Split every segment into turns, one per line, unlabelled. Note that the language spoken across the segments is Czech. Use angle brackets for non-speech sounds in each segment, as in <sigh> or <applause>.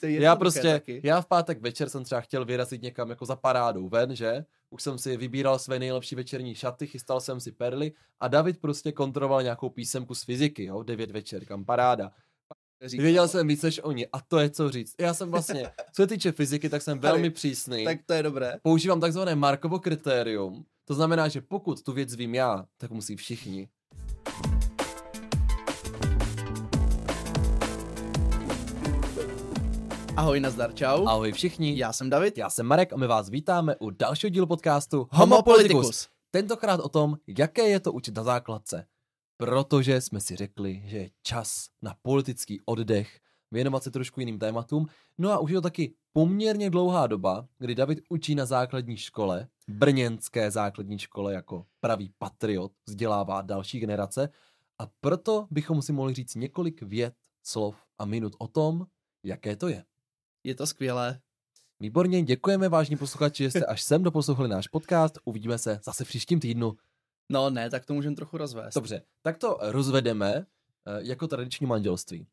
To je
Já prostě,
taky.
já v pátek večer jsem třeba chtěl vyrazit někam jako za parádou ven, že? Už jsem si vybíral své nejlepší večerní šaty, chystal jsem si perly a David prostě kontroloval nějakou písemku z fyziky, jo? 9 večer, kam paráda.
Říkal.
Věděl jsem víc než oni a to je co říct. Já jsem vlastně, <laughs> co se týče fyziky, tak jsem
Tady,
velmi přísný.
Tak to je dobré.
Používám takzvané Markovo kritérium. To znamená, že pokud tu věc vím já, tak musí všichni.
Ahoj, nazdar, čau.
Ahoj všichni.
Já jsem David.
Já jsem Marek a my vás vítáme u dalšího dílu podcastu
Homo Politicus.
Tentokrát o tom, jaké je to učit na základce. Protože jsme si řekli, že je čas na politický oddech, věnovat se trošku jiným tématům. No a už je to taky poměrně dlouhá doba, kdy David učí na základní škole, brněnské základní škole jako pravý patriot, vzdělává další generace a proto bychom si mohli říct několik vět, slov a minut o tom, jaké to je.
Je to skvělé.
Výborně, děkujeme vážní posluchači, že jste až sem doposlouchali náš podcast. Uvidíme se zase v příštím týdnu.
No ne, tak to můžeme trochu rozvést.
Dobře, tak to rozvedeme eh, jako tradiční manželství.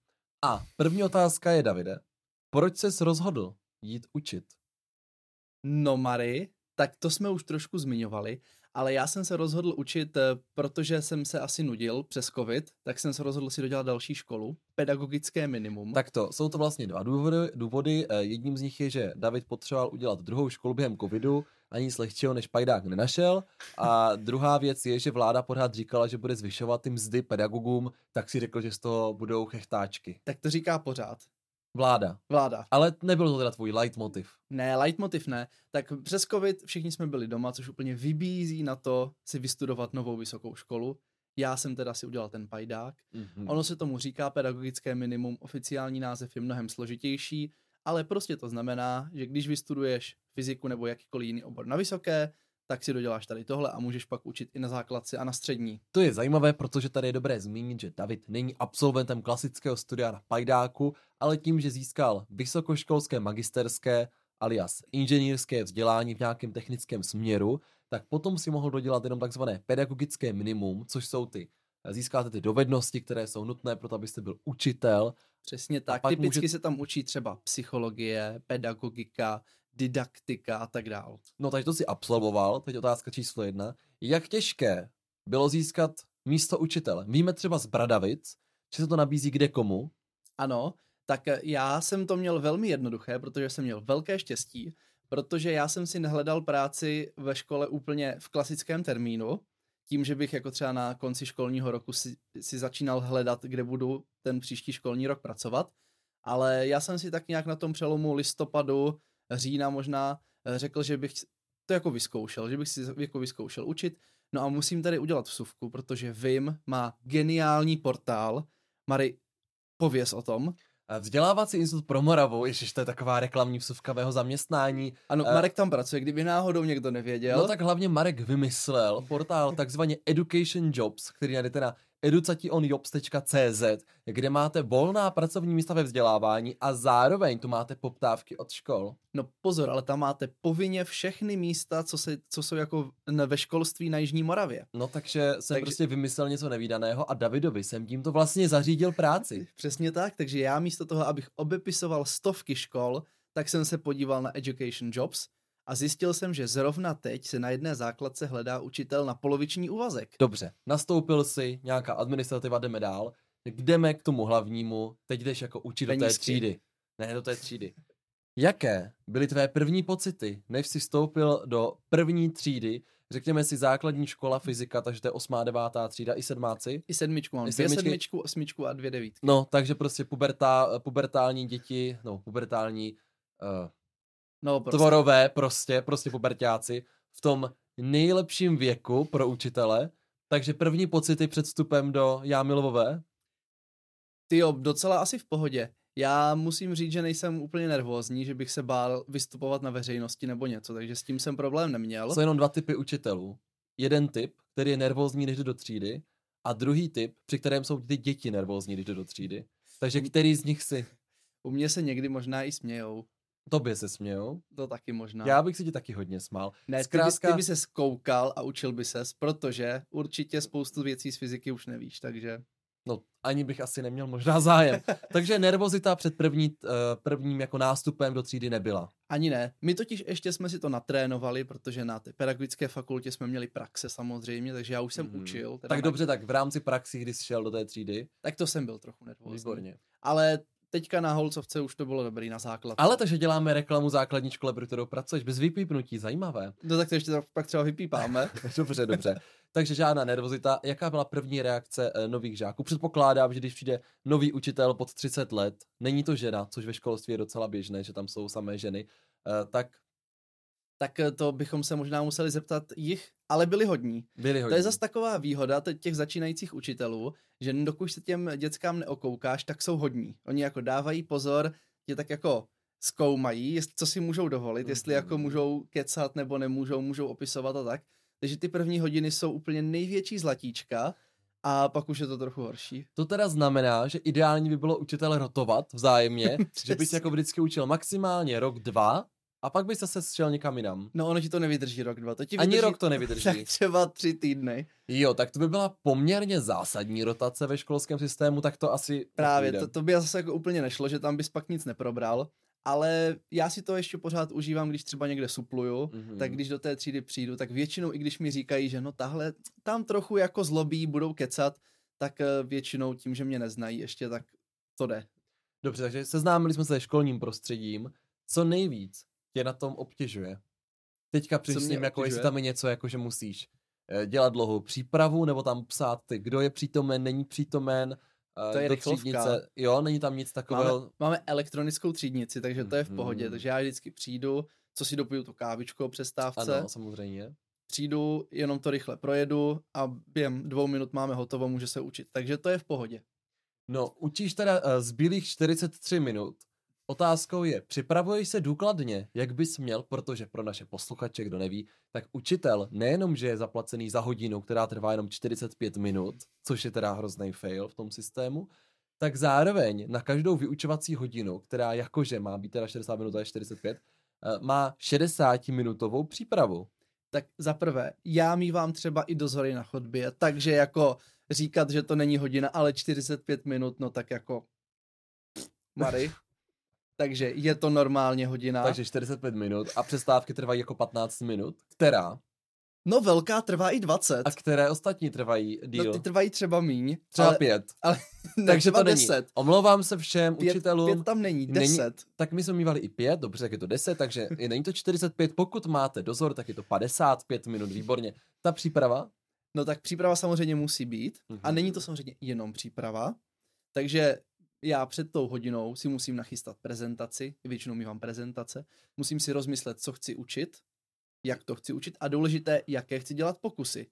A první otázka je, Davide, proč ses rozhodl jít učit?
No Mary, tak to jsme už trošku zmiňovali, ale já jsem se rozhodl učit, eh, protože jsem se asi nudil přes covid, tak jsem se rozhodl si dodělat další školu, pedagogické minimum.
Tak to, jsou to vlastně dva důvody. důvody. Eh, Jedním z nich je, že David potřeboval udělat druhou školu během covidu a nic lehčího než pajdák nenašel. A druhá věc je, že vláda pořád říkala, že bude zvyšovat ty mzdy pedagogům, tak si řekl, že z toho budou chechtáčky.
Tak to říká pořád.
Vláda.
Vláda.
Ale nebyl to teda tvůj leitmotiv.
Ne, leitmotiv ne. Tak přes covid všichni jsme byli doma, což úplně vybízí na to si vystudovat novou vysokou školu. Já jsem teda si udělal ten pajdák.
Mm-hmm.
Ono se tomu říká pedagogické minimum, oficiální název je mnohem složitější, ale prostě to znamená, že když vystuduješ fyziku nebo jakýkoliv jiný obor na vysoké, tak si doděláš tady tohle a můžeš pak učit i na základce a na střední.
To je zajímavé, protože tady je dobré zmínit, že David není absolventem klasického studia na Pajdáku, ale tím, že získal vysokoškolské magisterské alias inženýrské vzdělání v nějakém technickém směru, tak potom si mohl dodělat jenom takzvané pedagogické minimum, což jsou ty získáte ty dovednosti, které jsou nutné pro to, abyste byl učitel.
Přesně tak. Typicky
může-
se tam učí třeba psychologie, pedagogika, didaktika a tak dál.
No takže to si absolvoval, teď otázka číslo jedna. Jak těžké bylo získat místo učitele? Víme třeba z Bradavic, že se to nabízí kde komu,
Ano, tak eh, já jsem to měl velmi jednoduché, protože jsem měl velké štěstí, protože já jsem si nehledal práci ve škole úplně v klasickém termínu, tím, že bych jako třeba na konci školního roku si, si začínal hledat, kde budu ten příští školní rok pracovat, ale já jsem si tak nějak na tom přelomu listopadu, října možná eh, řekl, že bych to jako vyzkoušel, že bych si jako vyzkoušel učit. No a musím tady udělat vsuvku, protože Vim má geniální portál. Mary, pověz o tom.
Eh, Vzdělávací institut pro Moravu, ježiš, to je taková reklamní vsuvka mého zaměstnání.
Ano,
Eh,
Marek tam pracuje, kdyby náhodou někdo nevěděl.
No tak hlavně Marek vymyslel portál takzvaně Education Jobs, který najdete na educationjobs.cz, kde máte volná pracovní místa ve vzdělávání a zároveň tu máte poptávky od škol.
No pozor, ale tam máte povinně všechny místa, co, se, co jsou jako ve školství na Jižní Moravě.
No takže jsem
Takže-
prostě vymyslel něco nevýdaného a Davidovi jsem tímto vlastně zařídil práci. <laughs>
Přesně tak, takže já místo toho, abych obepisoval stovky škol, tak jsem se podíval na Education Jobs a zjistil jsem, že zrovna teď se na jedné základce hledá učitel na poloviční úvazek.
Dobře, nastoupil si, nějaká administrativa, jdeme dál. Jdeme k tomu hlavnímu, teď jdeš jako učitel té
Penízky.
třídy. Ne, do té třídy. Jaké byly tvé první pocity, než jsi vstoupil do první třídy, řekněme si základní škola fyzika, takže to je osmá, devátá třída i sedmáci?
I sedmičku mám,
I
dvě
sedmičky?
sedmičku, osmičku a dvě devítky.
No, takže prostě pubertá, pubertální děti, no, pubertální uh,
No, prostě.
tvorové prostě, prostě pubertáci v tom nejlepším věku pro učitele, takže první pocity před vstupem do Jámilovové,
Ty jo, docela asi v pohodě. Já musím říct, že nejsem úplně nervózní, že bych se bál vystupovat na veřejnosti nebo něco, takže s tím jsem problém neměl.
jsou jenom dva typy učitelů. Jeden typ, který je nervózní, když jde do třídy, a druhý typ, při kterém jsou ty děti nervózní, když jde do třídy. Takže který z nich si?
U mě se někdy možná i smějou.
Tobě se smějou.
To taky možná.
Já bych se ti taky hodně smál.
ne, ty,
zkrátka-
bys, ty by se skoukal a učil by ses, protože určitě spoustu věcí z fyziky už nevíš, takže...
No, ani bych asi neměl možná zájem. <laughs> Takže nervozita před první, uh, prvním jako nástupem do třídy nebyla.
Ani ne. My totiž ještě jsme si to natrénovali, protože na té pedagogické fakultě jsme měli praxe samozřejmě, takže já už jsem
Mhm.
učil. Teda
Tak
na-
dobře, tak v rámci praxi, kdy jsi šel do té třídy,
Tak to jsem byl trochu nervózní.
výborně.
Ale teďka na holcovce už to bylo dobrý na základ.
Ale takže děláme reklamu základní škole, pro kterou pracuješ, bez vypípnutí, zajímavé.
No tak to ještě pak třeba vypípáme. <laughs>
dobře, dobře. Takže žádná nervozita. Jaká byla první reakce eh, nových žáků? Předpokládám, že když přijde nový učitel pod 30 let, není to žena, což ve školství je docela běžné, že tam jsou samé ženy, eh, tak
tak eh, to bychom se možná museli zeptat jich, ale byli hodní.
byli hodně.
To je zase taková výhoda těch začínajících učitelů, že dokud se těm dětskám neokoukáš, tak jsou hodní. Oni jako dávají pozor, tě tak jako zkoumají, jest, co si můžou dovolit, jestli jako
Mhm.
můžou kecat nebo nemůžou, můžou opisovat a tak. Takže ty první hodiny jsou úplně největší zlatíčka a pak už je to trochu horší.
To teda znamená, že ideální by bylo učitele rotovat vzájemně, <laughs> že bys
Přesně.
jako vždycky učil maximálně rok, dva a pak bys zase šel někam jinam.
No ono ti to nevydrží rok, dva. To ti
Ani
vydrží
rok to <laughs>
tak
nevydrží.
třeba tři týdny.
Jo, tak to by byla poměrně zásadní rotace ve školském systému, tak to asi
Právě, to, to by zase jako úplně nešlo, že tam bys pak nic neprobral. Ale já si to ještě pořád užívám, když třeba někde supluju,
Mhm.
tak když do té třídy přijdu, tak většinou, i když mi říkají, že no tahle, tam trochu jako zlobí, budou kecat, tak eh, většinou tím, že mě neznají ještě, tak to jde.
Dobře, takže seznámili jsme se se školním prostředím. Co nejvíc tě na tom obtěžuje? Teďka
mě
přemýšlím, jako jestli tam je něco, jako že musíš eh, dělat dlouhou přípravu, nebo tam psát ty, kdo je přítomen, není přítomen, eh,
To je rychlovka.
třídnice. Jo, není tam nic takového.
Máme, máme elektronickou třídnici, takže to je v pohodě.
Mhm.
Takže já vždycky přijdu, co si dopiju tu kávičku o přestávce,
Ano, samozřejmě.
přijdu, jenom to rychle projedu a během dvou minut máme hotovo, může se učit. Takže to je v pohodě.
No, učíš teda uh, zbylých 43 minut. Otázkou je, připravuješ se důkladně, jak bys měl, protože pro naše posluchače, kdo neví, tak učitel nejenom, že je zaplacený za hodinu, která trvá jenom 45 minut, což je teda hrozný fail v tom systému, tak zároveň na každou vyučovací hodinu, která jakože má být teda 60 minut a je 45, eh, má 60-minutovou přípravu.
Tak za prvé, já mývám třeba i dozory na chodbě, takže jako říkat, že to není hodina, ale 45 minut, no tak jako Mary. Takže je to normálně hodina.
Takže 45 minut a přestávky trvají jako 15 minut, která
No velká trvá i 20.
a které ostatní trvají díl.
No ty trvají třeba míň.
Třeba
ale,
pět.
ale ne, <laughs>
Takže to není.
10.
Omlouvám se všem
Pět,
učitelům.
pět tam není,
Není-
10.
Tak my jsme mývali i pět, dobře, tak je to 10, takže není to 45. Pokud máte dozor, tak je to 55 minut, výborně. Ta příprava,
No tak příprava samozřejmě musí být. A
Mhm.
není to samozřejmě jenom příprava. Takže já před tou hodinou si musím nachystat prezentaci, většinou mývám prezentace, musím si rozmyslet, co chci učit, jak to chci učit a důležité, jaké chci dělat pokusy.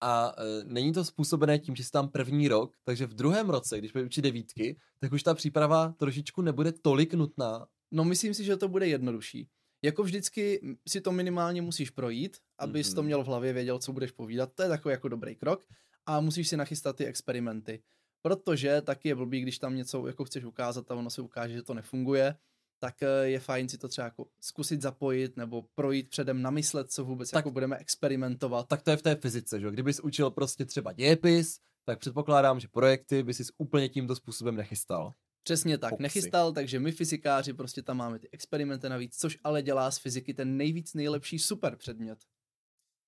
a e, není to způsobené tím, že jsi tam první rok, takže v druhém roce, když budeš učit devítky, tak už ta příprava trošičku nebude tolik nutná.
No myslím si, že to bude jednodušší. Jako vždycky si to minimálně musíš projít, abys mm-hmm. to
Mhm.
měl v hlavě, věděl, co budeš povídat. To je takový jako dobrý krok. A musíš si nachystat ty experimenty. Protože taky je blbý, když tam něco jako chceš ukázat a ono se ukáže, že to nefunguje, tak eh, je fajn si to třeba jako zkusit zapojit nebo projít předem, namyslet, co vůbec
Tak-
jako budeme experimentovat.
Tak to je v té fyzice, že jo? Kdybys učil prostě třeba dějepis, tak předpokládám, že projekty by si úplně tímto způsobem nechystal.
Přesně tak,
Pokusy.
nechystal, takže my fyzikáři prostě tam máme ty experimenty navíc, což ale dělá z fyziky ten nejvíc nejlepší super předmět.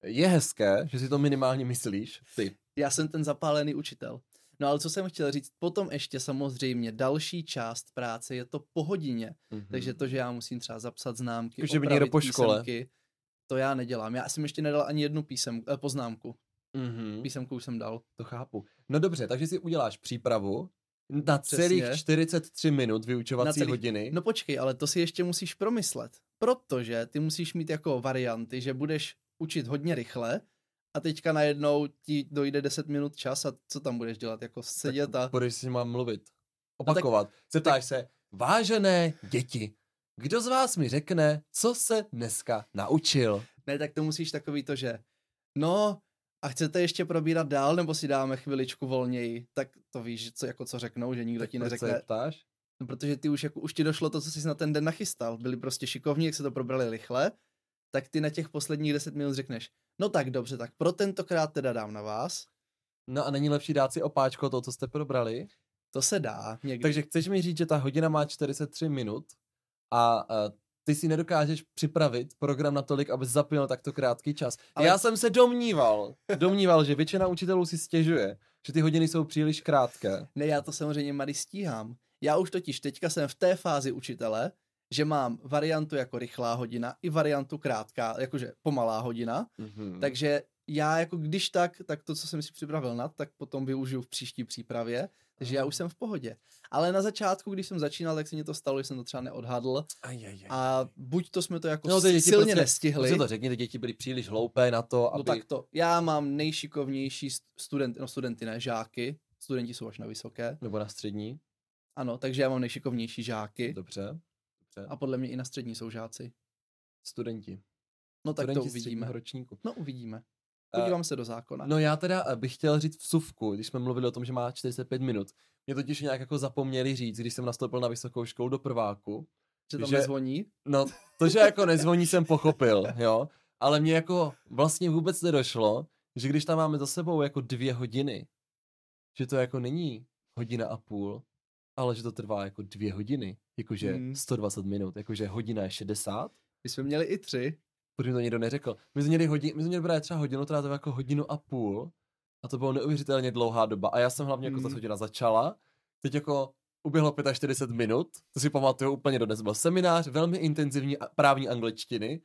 Je hezké, že si to minimálně myslíš, ty.
já jsem ten zapálený učitel. No ale co jsem chtěl říct, potom ještě samozřejmě další část práce je to po hodině.
Mhm.
Takže to, že já musím třeba zapsat známky,
Jako, že by někdo po škole.
písemky, to já nedělám. Já jsem ještě nedal ani jednu písem, eh, poznámku.
Mhm.
Písemku už jsem dal.
To chápu. No dobře, takže si uděláš přípravu na celých
Přesně.
43 minut vyučovací
Na celých-
hodiny.
No počkej, ale to si ještě musíš promyslet. Protože ty musíš mít jako varianty, že budeš učit hodně rychle a teďka najednou ti dojde 10 minut čas a co tam budeš dělat? Jako sedět a...
Budeš s nima mluvit.
tak-
Opakovat. Zeptáš se, vážené děti, kdo z vás mi řekne, co se dneska naučil?
Ne, tak to musíš takový to, že no a chcete ještě probírat dál, nebo si dáme chviličku volněji, tak to víš, co, jako co řeknou, že nikdo
Tak
ti
se
neřekne,
je ptáš?
no, protože ty už, jako, už ti došlo to, co jsi na ten den nachystal, byli prostě šikovní, jak se to probrali rychle, tak ty na těch posledních 10 minut řekneš, no tak dobře, tak pro tentokrát teda dám na vás,
No a není lepší dát si opáčko to, co jste probrali?
To se dá někdy.
Takže chceš mi říct, že ta hodina má 43 minut a, a ty si nedokážeš připravit program na tolik, aby zapil takto krátký čas. Ale... Já jsem se domníval, domníval, že většina učitelů si stěžuje, že ty hodiny jsou příliš krátké.
Ne, já to samozřejmě malý stíhám. Já už totiž teďka jsem v té fázi učitele, že mám variantu jako rychlá hodina i variantu krátká, jakože pomalá hodina. Mm-hmm. Takže já jako když tak, tak to, co jsem si připravil nad, tak potom využiju v příští přípravě, takže já už jsem v pohodě. Ale na začátku, když jsem začínal, tak se mi to stalo, že jsem to třeba neodhadl.
Ajajaj.
A buď to jsme to jako no, silně prostě, nestihli.
Prostě to řekni, ty děti byly příliš hloupé na to,
no
aby...
No tak to. Já mám nejšikovnější student, no studenty, ne, žáky. Studenti jsou až na vysoké.
Nebo na střední.
Ano, takže já mám nejšikovnější žáky.
Dobře. Dobře.
A podle mě i na střední jsou žáci.
Studenti.
No tak
Studenti
to uvidíme.
ročníku.
No uvidíme. Podívám uh, se do zákona.
No já teda eh, bych chtěl říct vsuvku, když jsme mluvili o tom, že má 45 minut. Mě totiž nějak jako zapomněli říct, když jsem nastoupil na vysokou školu do prváku.
Že tam že, nezvoní?
No, to, že jako nezvoní, jsem pochopil, jo. Ale mě jako vlastně vůbec nedošlo, že když tam máme za sebou jako dvě hodiny, že to jako není hodina a půl, ale že to trvá jako dvě hodiny, jakože hmm. 120 minut, jakože hodina je 60.
My jsme měli i tři.
Protože to nikdo neřekl. My jsme měli, hodin, my jsme měli právě třeba hodinu, která to jako hodinu a půl. A to bylo neuvěřitelně dlouhá doba. A já jsem hlavně jako ta hodina začala. Teď jako uběhlo 45 minut, to si pamatuju úplně dodnes. Byl seminář velmi intenzivní právní angličtiny.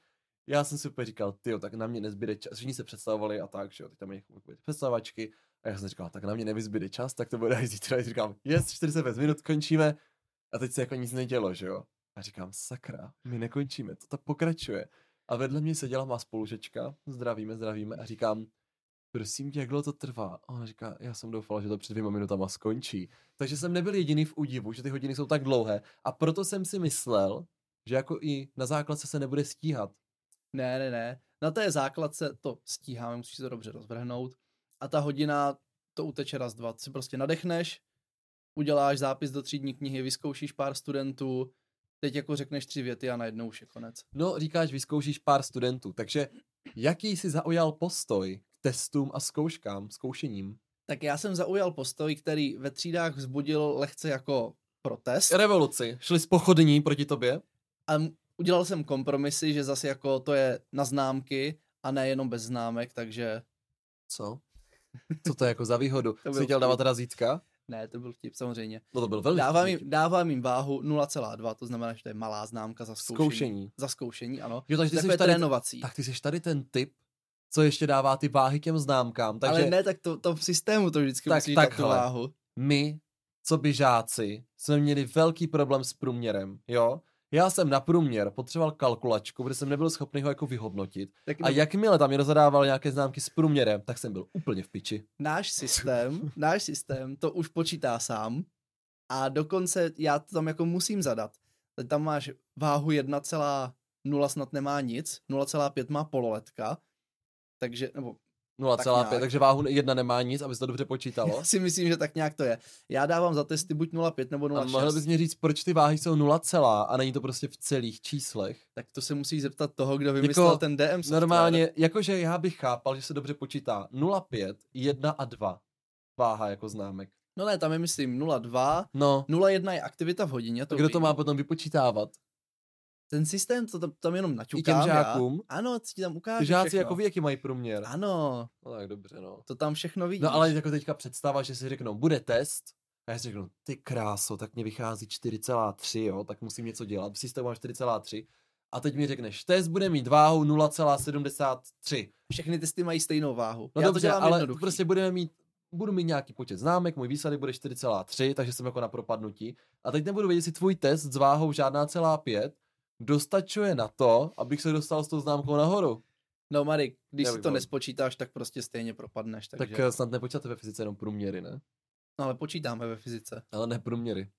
Já jsem si úplně říkal, ty tak na mě nezbyde čas. Všichni se představovali a tak, že jo, teď tam je představačky. A já jsem říkal, tak na mě nevyzbyde čas, tak to bude zítra. říkám, jest, 45 minut, končíme. A teď se jako nic nedělo, že jo. A říkám, sakra, my nekončíme, to tak pokračuje. A vedle mě seděla má spolužečka, zdravíme, zdravíme a říkám, prosím tě, jak dlouho to trvá? A ona říká, já jsem doufala, že to před dvěma minutama skončí. Takže jsem nebyl jediný v údivu, že ty hodiny jsou tak dlouhé a proto jsem si myslel, že jako i na základce se nebude stíhat.
Ne, ne, ne. Na té základce to stíháme, musíš se dobře rozvrhnout. A ta hodina to uteče raz, dva. Ty si prostě nadechneš, uděláš zápis do třídní knihy, vyzkoušíš pár studentů, teď jako řekneš tři věty a najednou už je konec.
No, říkáš, vyzkoušíš pár studentů, takže jaký jsi zaujal postoj k testům a zkouškám, zkoušením?
Tak já jsem zaujal postoj, který ve třídách vzbudil lehce jako protest.
Revoluci. Šli z pochodní proti tobě?
A udělal jsem kompromisy, že zase jako to je na známky a ne jenom bez známek, takže...
Co? Co to je jako za výhodu? Jsi chtěl dávat razítka?
Ne, to byl vtip, samozřejmě.
No to byl velmi
dávám jim, dávám jim váhu 0,2, to znamená, že to je malá známka za zkoušení.
Zkoušení.
Za zkoušení, ano.
Jo, takže ty jsi tady, trénovací. Tak ty jsi tady ten typ, co ještě dává ty váhy těm známkám. Takže...
Ale ne, tak to, to v systému to vždycky tak, musí tak, tu váhu.
My, co by žáci, jsme měli velký problém s průměrem, jo? Já jsem na průměr potřeboval kalkulačku, protože jsem nebyl schopný ho jako vyhodnotit. Tak a jakmile tam někdo zadával nějaké známky s průměrem, tak jsem byl úplně v piči.
Náš systém, náš systém to už počítá sám a dokonce já to tam jako musím zadat. Teď tam máš váhu 1,0 snad nemá nic, 0,5 má pololetka, takže, nebo
0,5, tak takže váhu jedna nemá nic, aby se to dobře počítalo. <laughs>
Já si myslím, že tak nějak to je. Já dávám za testy buď 0,5 nebo 0,6. A
mohl bys mě říct, proč ty váhy jsou 0, a není to prostě v celých číslech?
Tak to se musí zeptat toho, kdo vymyslel jako, ten DM software.
Normálně, jakože já bych chápal, že se dobře počítá 0,5, 1 a 2 váha jako známek.
No ne, tam je myslím 0,2,
no.
0,1 je aktivita v hodině. To
Kdo to má potom vypočítávat?
Ten systém to tam, tam jenom naťukám.
I těm žákům?
Já. Ano, ti tam ukážu
Žáci
všechno.
jako ví, jaký mají průměr.
Ano.
No tak dobře, no.
To tam všechno vidíš.
No ale jako teďka představa, že si řeknou, bude test, a já si řeknu, ty kráso, tak mě vychází 4,3, jo, tak musím něco dělat. V systému mám 4,3. A teď mi řekneš, test bude mít váhu 0,73.
Všechny testy mají stejnou váhu.
No já dobře, to ale jednoduchý. prostě budeme mít budu mít nějaký počet známek, můj výsledek bude 4,3, takže jsem jako na propadnutí. A teď nebudu vědět, jestli tvůj test s váhou žádná celá 5 dostačuje na to, abych se dostal s tou známkou nahoru.
No Marek, když si to nespočítáš, tak prostě stejně propadneš.
Takže... Tak eh, snad nepočítáte ve fyzice jenom průměry, ne?
No ale počítáme ve fyzice.
Ale ne průměry.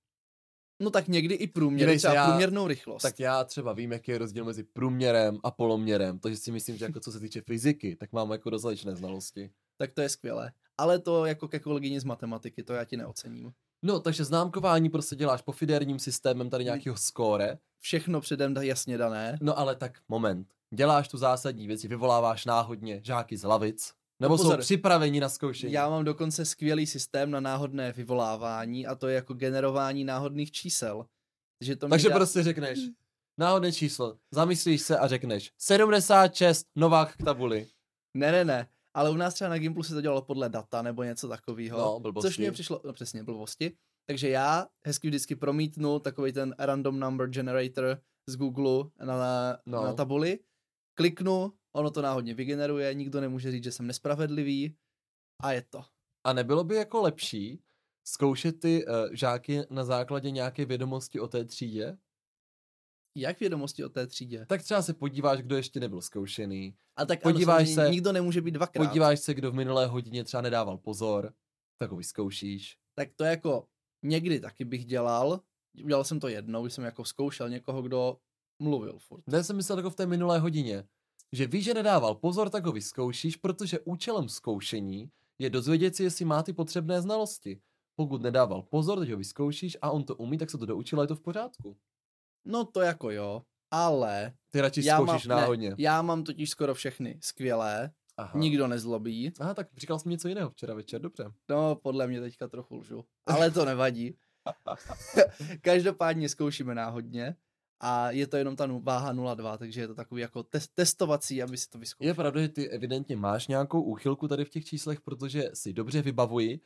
No tak někdy i průměr, třeba já, průměrnou rychlost.
Tak já třeba vím, jaký je rozdíl mezi průměrem a poloměrem, takže si myslím, že jako co se týče fyziky, tak mám jako dostatečné znalosti.
Tak to je skvělé. Ale to jako ke kolegyni z matematiky, to já ti neocením.
No, takže známkování prostě děláš po fiderním systémem tady nějakého skóre.
Všechno předem jasně dané.
No ale tak moment. Děláš tu zásadní věci, vyvoláváš náhodně žáky z lavic, Nebo
No
jsou
pozor.
připraveni na zkoušení?
Já mám dokonce skvělý systém na náhodné vyvolávání a to je jako generování náhodných čísel. Takže to
Takže
dá...
prostě řekneš, náhodné číslo, zamyslíš se a řekneš 76 Novák k tabuli.
Ne, ne, ne. Ale u nás třeba na Gimplu se to dělalo podle data nebo něco takového.
No, blbosti.
Což mě přišlo, no přesně, blbosti. Takže já hezky vždycky promítnu takový ten random number generator z Google na, na,
No.
na tabuli, kliknu, ono to náhodně vygeneruje, nikdo nemůže říct, že jsem nespravedlivý a je to.
A nebylo by jako lepší zkoušet ty uh, žáky na základě nějaké vědomosti o té třídě?
Jak vědomosti o té třídě?
Tak třeba se podíváš, kdo ještě nebyl zkoušený.
A tak
podíváš
ano,
se-
nikdo nemůže být dvakrát.
Podíváš se, kdo v minulé hodině třeba nedával pozor, tak ho vyzkoušíš.
Tak to jako někdy taky bych dělal. Udělal jsem to jednou, když jsem jako zkoušel někoho, kdo mluvil furt.
Ne, jsem myslel jako v té minulé hodině. Že víš, že nedával pozor, tak ho vyzkoušíš, protože účelem zkoušení je dozvědět si, jestli má ty potřebné znalosti. Pokud nedával pozor, teď ho vyzkoušíš a on to umí, tak se to doučil a je to v pořádku.
No to jako jo, ale
Ty radši
já mám,
náhodně.
Ne, já mám totiž skoro všechny skvělé,
Aha.
nikdo nezlobí.
Aha, tak říkal jsi mi něco jiného včera večer, dobře.
No, podle mě teďka trochu lžu, ale to nevadí. <laughs> Každopádně zkoušíme náhodně a je to jenom ta váha 0,2, takže je to takový jako tes- testovací, aby si to vyzkoušel.
Je pravda, že ty evidentně máš nějakou úchylku tady v těch číslech, protože si dobře vybavuji,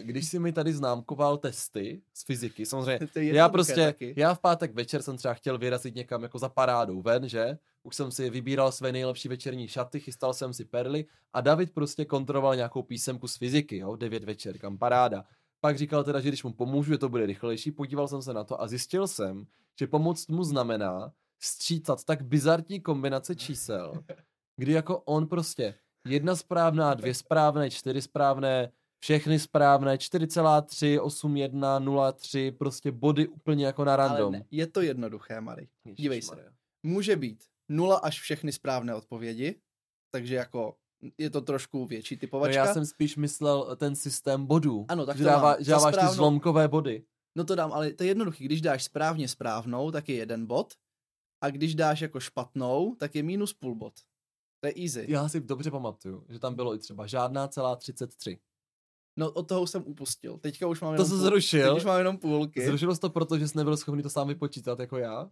když si mi tady známkoval testy z fyziky, samozřejmě <laughs>
To je
já prostě,
taky.
já v pátek večer jsem třeba chtěl vyrazit někam jako za parádou ven, že? Už jsem si vybíral své nejlepší večerní šaty, chystal jsem si perly a David prostě kontroloval nějakou písemku z fyziky, jo, v 9 večer, kam paráda. Pak říkal teda, že když mu pomůžu, že to bude rychlejší, podíval jsem se na to a zjistil jsem, že pomoct mu znamená sčítat tak bizarní kombinace čísel, kdy jako on prostě jedna správná, dvě správné, čtyři správné, všechny správné, 4,38103, prostě body úplně jako na
Ale
random.
ne, je to jednoduché, Mary. Dívej se.
Ježišmarja.
Může být 0 až všechny správné odpovědi, takže jako je to trošku větší
No
typovačka.
já jsem spíš myslel ten systém bodů.
Ano, tak
že,
to
dává,
mám.
že dáváš ty
správnou-
zlomkové body.
No to dám, ale to je jednoduchý. Když dáš správně správnou, tak je jeden bod. A když dáš jako špatnou, tak je minus půl bod. To je easy.
Já si dobře pamatuju, že tam bylo i třeba žádná celá 33.
No od toho jsem upustil. Teďka už mám
To
jenom,
jsi
půl,
zrušil?
teď už mám jenom půlky.
Zrušilo to proto, že jsi nebyl schopný to sám vypočítat jako já?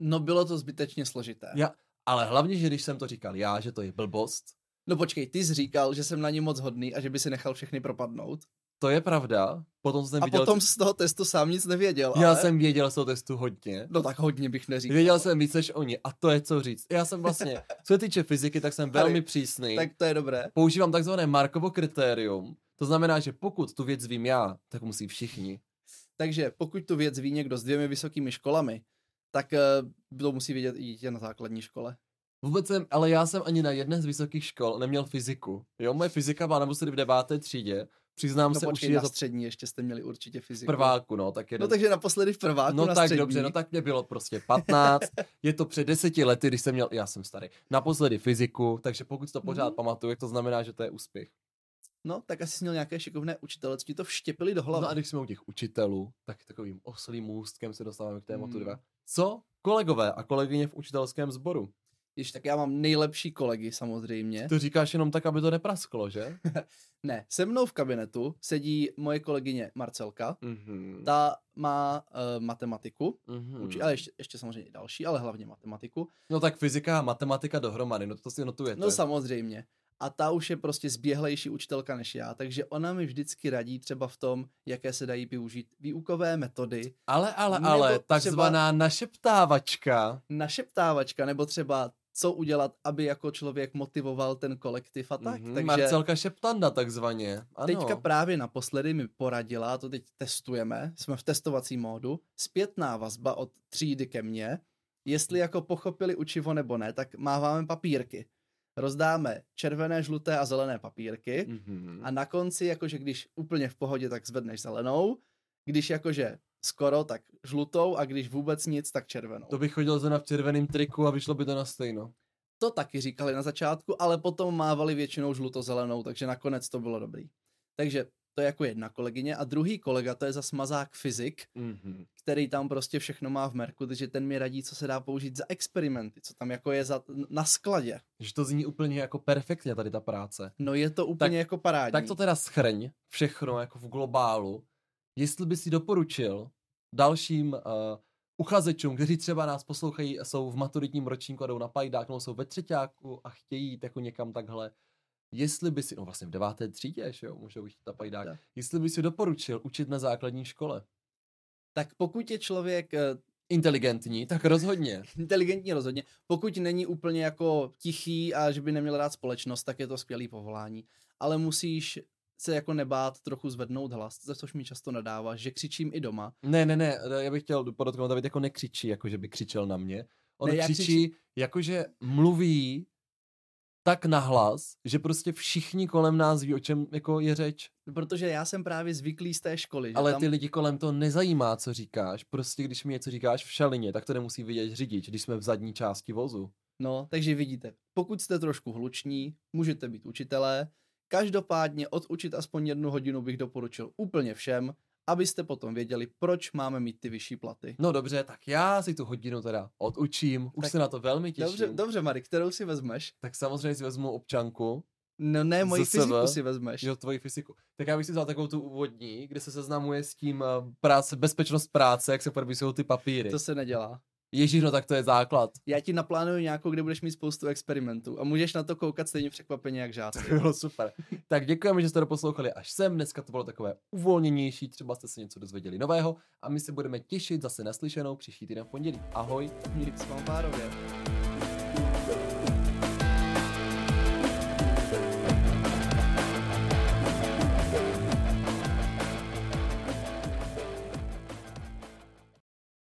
No bylo to zbytečně složité.
Já, ale hlavně, že když jsem to říkal já, že to je blbost,
No počkej, ty jsi říkal, že jsem na ně moc hodný a že by si nechal všechny propadnout.
to je pravda. Potom jsem
A
viděl,
potom z toho testu sám nic nevěděl.
já
ale...
jsem věděl z toho testu hodně.
No tak hodně bych neříkal.
Věděl jsem víc než oni a to je co říct. Já jsem vlastně, co se týče fyziky, tak jsem velmi
Tady,
přísný.
Tak to je dobré.
Používám takzvané Markovo kritérium. To znamená, že pokud tu věc vím já, tak musí všichni.
Takže pokud tu věc ví někdo s dvěmi vysokými školami, tak uh, to musí vědět i dítě na základní škole.
Vůbec jsem, ale já jsem ani na jedné z vysokých škol neměl fyziku. Jo, moje fyzika byla naposledy v deváté třídě. Přiznám
No
se,
počkej,
určitě
na střední ještě jste měli určitě
v
fyziku.
prváku, no, tak jeden.
No takže naposledy v prváku
No
na
tak
střední.
dobře, no tak mě bylo prostě 15, <laughs> je to před deseti lety, když jsem měl, já jsem starý, naposledy fyziku, takže pokud to pořád
Mhm.
pamatuju, to znamená, že to je úspěch.
No, tak asi jsi měl nějaké šikovné učitele, ti to vštěpili do hlavy.
No a když jsme u těch učitelů, tak takovým oslým můstkem se dostáváme k tématu
Hmm.
dva. Co kolegové a kolegyně v učitelském sboru?
Když tak já mám nejlepší kolegy samozřejmě.
To říkáš jenom tak, aby to neprasklo, že? <laughs>
Ne, se mnou v kabinetu sedí moje kolegyně Marcelka.
Mhm.
Ta má uh, matematiku,
Mhm.
uči, ale ještě, ještě samozřejmě další, ale hlavně matematiku.
No tak fyzika a matematika dohromady, no to si notujete.
No samozřejmě. A ta už je prostě zběhlejší učitelka než já, takže ona mi vždycky radí třeba v tom, jaké se dají využít výukové metody,
ale, ale, ale, takzvaná našeptávačka.
našeptávačka, nebo třeba co udělat, aby jako člověk motivoval ten kolektiv a tak.
Mhm,
Takže
Marcelka Šeptanda takzvaně. Ano.
teďka právě naposledy mi poradila, to teď testujeme, jsme v testovacím módu, zpětná vazba od třídy ke mně, jestli jako pochopili učivo nebo ne, tak máváme papírky. Rozdáme červené, žluté a zelené papírky
Mhm.
a na konci, jakože když úplně v pohodě, tak zvedneš zelenou, když jakože skoro, tak žlutou a když vůbec nic, tak červenou.
To bych chodil zrovna v červeném triku a vyšlo by to na stejno.
To taky říkali na začátku, ale potom mávali většinou žluto-zelenou, takže nakonec to bylo dobrý. Takže To je jako jedna kolegyně a druhý kolega, to je zas mazák fyzik,
Mm-hmm.
který tam prostě všechno má v merku, takže ten mi radí, co se dá použít za experimenty, co tam jako je za, na skladě.
Že to zní úplně jako perfektně tady ta práce.
No je to úplně
Tak-
jako parádní.
Tak to teda schrň všechno jako v globálu. Jestli by si doporučil dalším uh, uchazečům, kteří třeba nás poslouchají jsou v maturitním ročníku a jdou na pajdák, nebo jsou ve třetíku a chtějí jít jako někam takhle, jestli by si, no vlastně v deváté třídě, že jo, můžou jít na pajdák,
Tak.
jestli by si doporučil učit na základní škole.
tak pokud je člověk eh,
Inteligentní, tak rozhodně. <laughs>
inteligentní rozhodně, pokud není úplně jako tichý a že by neměl rád společnost, tak je to skvělý povolání. Ale musíš se jako nebát trochu zvednout hlas, za což mi často nadáváš, že křičím i doma.
Ne, ne, ne, já bych chtěl podotknout, David jako nekřičí, jako že by křičel na mě. On
Ne,
křičí,
křičím-
jakože mluví tak nahlas, že prostě všichni kolem nás ví, o čem jako je řeč.
Protože já jsem právě zvyklý z té školy. Že
Ale
tam...
ty lidi kolem to nezajímá, co říkáš. Prostě když mi něco říkáš v šalině, tak to nemusí vidět řidič, když jsme v zadní části vozu.
No, takže vidíte, pokud jste trošku hluční, můžete být učitelé. Každopádně odučit aspoň jednu hodinu bych doporučil úplně všem, abyste potom věděli, proč máme mít ty vyšší platy.
No dobře, tak já si tu hodinu teda odučím, už
Tak
se na to velmi těším.
Dobře, dobře, Mary, kterou si vezmeš?
Tak samozřejmě si vezmu občanku,
No ne, moji
ZSV?
fyziku si vezmeš.
jo, tvoji fyziku. Tak já bych si vzal takovou tu úvodní, kde se seznamuje s tím eh, práce, bezpečnost práce, jak se podepisují ty papíry.
To se nedělá.
Ježíš, no tak to je základ.
Já ti naplánuju nějakou, kde budeš mít spoustu experimentů a můžeš na to koukat stejně překvapeně jak žáci.
To bylo super. Tak děkujeme, že jste to poslouchali až sem. Dneska to bylo takové uvolněnější, třeba jste se něco dozvěděli nového a my se budeme těšit zase naslyšenou příští týden v pondělí. Ahoj.
Mírik s vám párově.